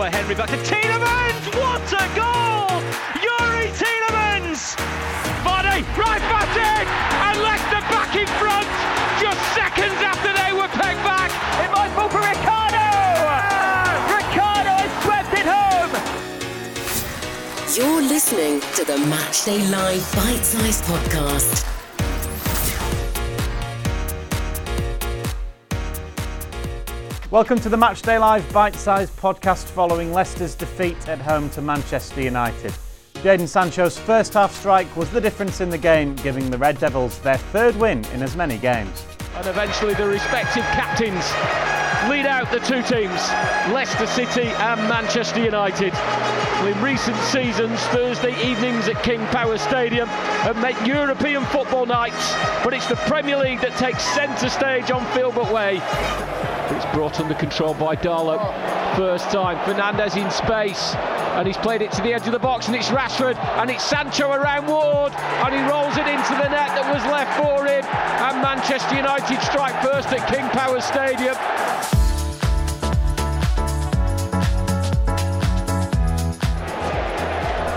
by Henry back to Tielemans. What a goal! Youri Tielemans! Body right footed and Leicester back in front just seconds after they were pegged back. It might fall for Ricardo. Ricardo has swept it home. You're listening to the Matchday Live Bite Size Podcast. Welcome to the Matchday Live bite sized podcast following Leicester's defeat at home to Manchester United. Jadon Sancho's first half strike was the difference in the game, giving the Red Devils their third win in as many games. And eventually the respective captains lead out the two teams, Leicester City and Manchester United. In recent seasons, Thursday evenings at King Power Stadium have meant European football nights, but it's the Premier League that takes centre stage on Filbert Way. It's brought under control by Dalot. First time, Fernandes in space, and he's played it to the edge of the box, and it's Rashford, and it's Sancho around Ward, and he rolls it into the net that was left for him, and Manchester United strike first at King Power Stadium.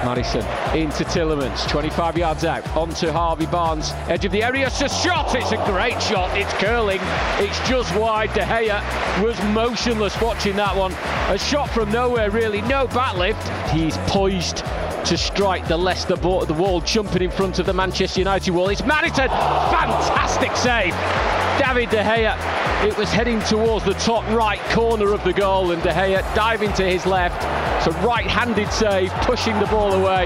Maddison into Tielemans, 25 yards out, onto Harvey Barnes, edge of the area, it's a shot, it's a great shot, it's curling, it's just wide, De Gea was motionless watching that one, a shot from nowhere really, no back lift, he's poised to strike the Leicester ball, the wall, jumping in front of the Manchester United wall, it's Maddison, fantastic save, David De Gea, it was heading towards the top right corner of the goal and De Gea diving to his left, it's a right-handed save, pushing the ball away,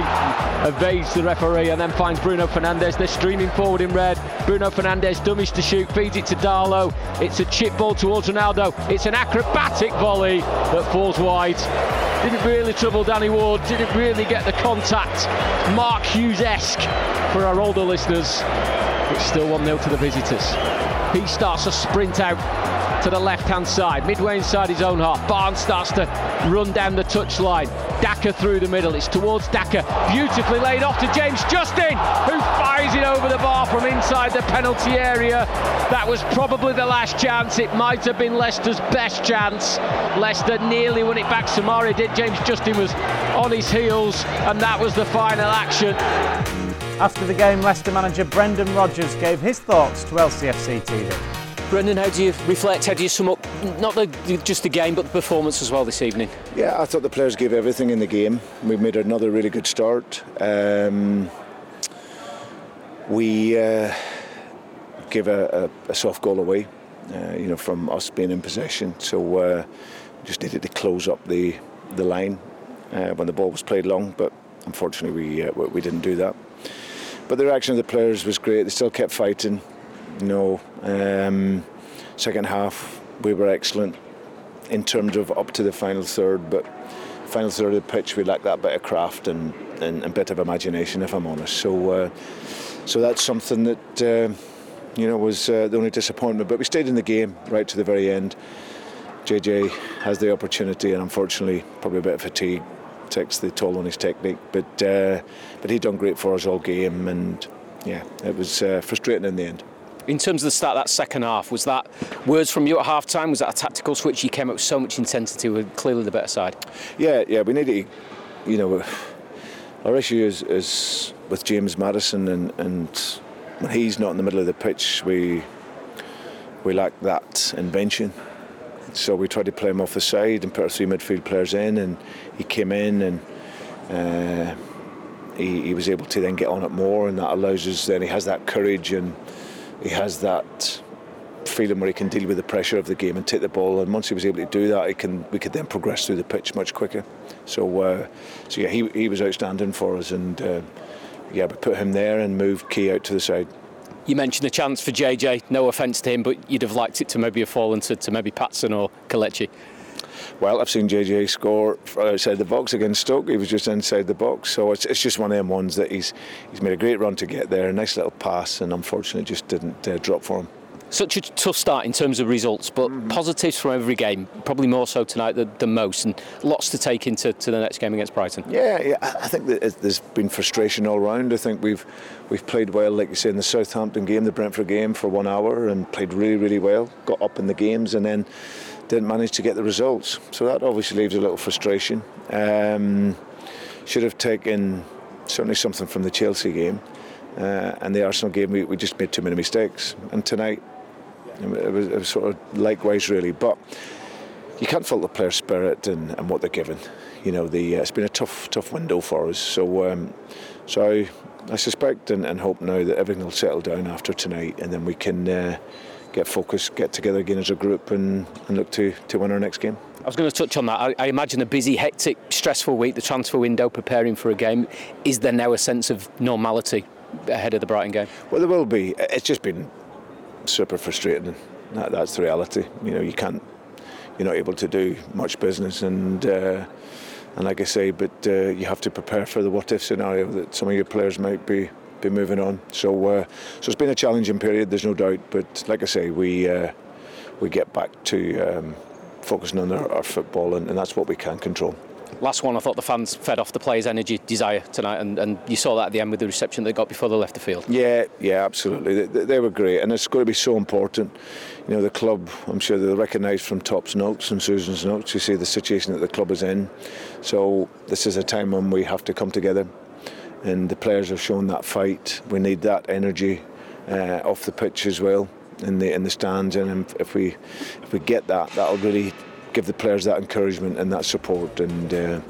evades the referee and then finds Bruno Fernandes. They're streaming forward in red. Bruno Fernandes dummies to shoot, feeds it to Dalot. It's a chip ball towards Ronaldo. It's an acrobatic volley that falls wide. Didn't really trouble Danny Ward. Didn't really get the contact. Mark Hughes-esque for our older listeners. It's still 1-0 to the visitors. He starts a sprint out to the left-hand side, midway inside his own half. Barnes starts to run down the touchline. Daka through the middle. It's towards Daka. Beautifully laid off to James Justin, who fires it over the bar from inside the penalty area. That was probably the last chance. It might have been Leicester's best chance. Leicester nearly won it back. Soumaré did. James Justin was on his heels, and that was the final action. After the game, Leicester manager Brendan Rodgers gave his thoughts to LCFC TV. Brendan, how do you reflect? How do you sum up not the, just the game but the performance as well this evening? Yeah, I thought the players gave everything in the game. We made another really good start. Um, we uh, gave a, a, a, soft goal away, uh, you know, from us being in possession. So uh, just needed to close up the the line uh, when the ball was played long, but unfortunately we uh, we didn't do that. But the reaction of the players was great. They still kept fighting. You know, um, second half we were excellent in terms of up to the final third, but final third of the pitch we lacked that bit of craft and, and a bit of imagination, if I'm honest. So, uh, so that's something that uh, you know was uh, the only disappointment. But we stayed in the game right to the very end. JJ has the opportunity, and unfortunately, probably a bit of fatigue takes the toll on his technique. But uh, but he'd done great for us all game, and yeah, it was uh, frustrating in the end in terms of the start of that second half, was that words from you at half time? Was that a tactical switch? You came up with so much intensity, with clearly the better side. Yeah, yeah, we needed, you know, our issue is, is with James Maddison, and, and when he's not in the middle of the pitch, we we lack that invention. So we tried to play him off the side and put our three midfield players in, and he came in and. Uh, he, he was able to then get on it more, and that allows us. Then he has that courage and he has that feeling where he can deal with the pressure of the game and take the ball. And once he was able to do that, he can we could then progress through the pitch much quicker. So, uh, so yeah, he he was outstanding for us, and uh, yeah, we put him there and moved Key out to the side. You mentioned the chance for JJ. No offence to him, but you'd have liked it to maybe have fallen to, to maybe Patson or Kelechi. Well, I've seen JJ score outside the box against Stoke. He was just inside the box, so it's, it's just one of them ones that he's he's made a great run to get there, a nice little pass, and unfortunately just didn't uh, drop for him. Such a tough start in terms of results, but mm-hmm. positives from every game, probably more so tonight than, than, most, and lots to take into to the next game against Brighton. Yeah, yeah, I think that there's been frustration all round. I think we've we've played well, like you say, in the Southampton game, the Brentford game for one hour, and played really, really well. Got up in the games, and then didn't manage to get the results. So that obviously leaves a little frustration. Um, should have taken certainly something from the Chelsea game. Uh, and the Arsenal game, we, we just made too many mistakes. And tonight, it was, it was sort of likewise, really. But you can't fault the player spirit and, and what they're given. You know, the, uh, it's been a tough, tough window for us. So, um, so I, I suspect and, and, hope now that everything will settle down after tonight, and then we can uh, get focused, get together again as a group, and, and look to, to win our next game. I was going to touch on that. I, I, imagine a busy, hectic, stressful week, the transfer window, preparing for a game. Is there now a sense of normality ahead of the Brighton game? Well, there will be. It's just been super frustrating. That, that's the reality. You know, you can't, you're not able to do much business, and uh, and like I say, but uh, you have to prepare for the what if scenario that some of your players might be be moving on. So uh, so it's been a challenging period. There's no doubt, but like I say, we uh, we get back to um, focusing on our, our football, and, and that's what we can control last one, I thought the fans fed off the players' energy, desire tonight, and, and you saw that at the end with the reception they got before they left the field. Yeah, yeah, absolutely. They, they were great, and it's going to be so important. You know, the club, I'm sure they'll recognise from Top's notes and Susan's notes, you see the situation that the club is in. So this is a time when we have to come together, and the players have shown that fight. We need that energy uh, off the pitch as well in the in the stands, and if we if we get that, that'll really give the players that encouragement and that support, and uh,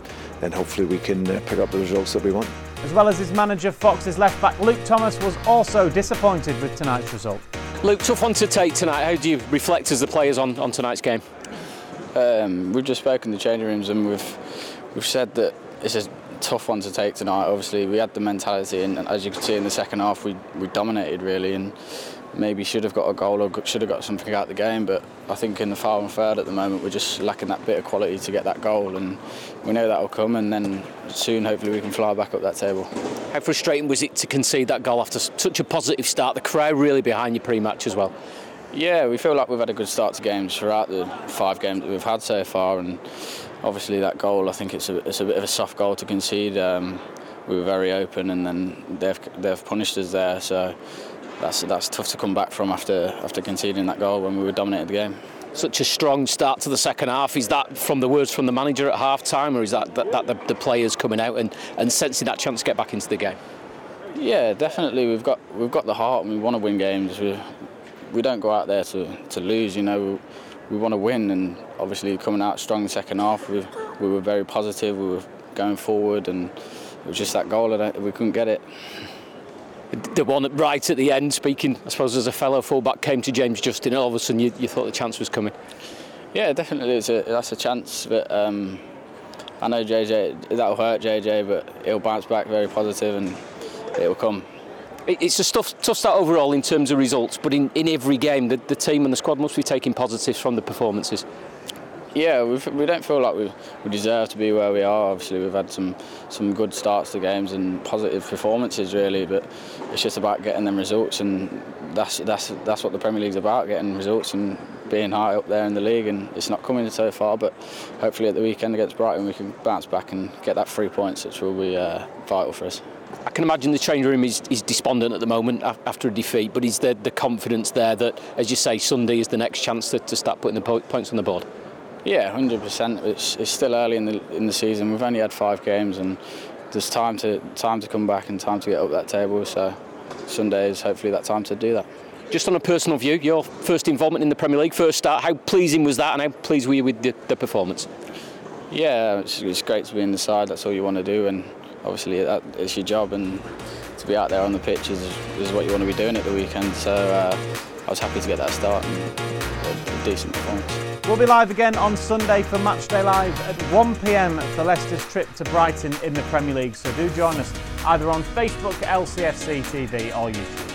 and hopefully we can uh, pick up the results that we want. As well as his manager, Fox's left back Luke Thomas was also disappointed with tonight's result. Luke, tough one to take tonight. How do you reflect as the players on, on tonight's game? Um, we've just spoken in the changing rooms and we've we've said that it's a tough one to take tonight. Obviously, we had the mentality, and as you can see in the second half, we we dominated really and maybe should have got a goal or should have got something out of the game. But I think in the final third at the moment, we're just lacking that bit of quality to get that goal, and we know that will come. And then soon, hopefully, we can fly back up that table. How frustrating was it to concede that goal after such a positive start? The crowd really behind you pre-match as well. Yeah, we feel like we've had a good start to games throughout the five games that we've had so far, and obviously that goal, I think it's a, it's a bit of a soft goal to concede. Um, we were very open, and then they've they've punished us there. So that's that's tough to come back from after after conceding that goal when we were dominating the game. Such a strong start to the second half. Is that from the words from the manager at half time, or is that, that, that the, the, players coming out and, and sensing that chance to get back into the game? Yeah, definitely. We've got we've got the heart and we want to win games. We we don't go out there to, to lose. You know, we, want to win, and obviously coming out strong in the second half, we, we were very positive. We were going forward, and it was just that goal that we couldn't get it the one right at the end, speaking, I suppose, as a fellow fullback, came to James Justin, all of a sudden you, you thought the chance was coming. Yeah, definitely, it's a, that's a chance. But um, I know JJ, that'll hurt JJ, but he'll bounce back very positive and it'll come. It's a tough, tough start overall in terms of results, but in, in every game, the, the team and the squad must be taking positives from the performances. Yeah, we we don't feel like we we deserve to be where we are. Obviously, we've had some some good starts to games and positive performances really, but it's just about getting them results, and that's that's that's what the Premier League's about: getting results and being high up there in the league. And it's not coming so far, but hopefully at the weekend against Brighton we can bounce back and get that three points, which will be uh, vital for us. I can imagine the changing room is, is despondent at the moment after a defeat, but is there the confidence there that, as you say, Sunday is the next chance to, to start putting the points on the board? Yeah, hundred percent. It's it's still early in the in the season. We've only had five games, and there's time to time to come back and time to get up that table. So Sunday is hopefully that time to do that. Just on a personal view, your first involvement in the Premier League, first start. How pleasing was that, and how pleased were you with the, the performance? Yeah, it's, it's, great to be in the side. That's all you want to do, and obviously that, it's your job. And to be out there on the pitch is, is what you want to be doing at the weekend. So uh, I was happy to get that start and a, a decent performance. We'll be live again on Sunday for Matchday Live at 1pm for Leicester's trip to Brighton in the Premier League. So do join us either on Facebook, LCFC TV or YouTube.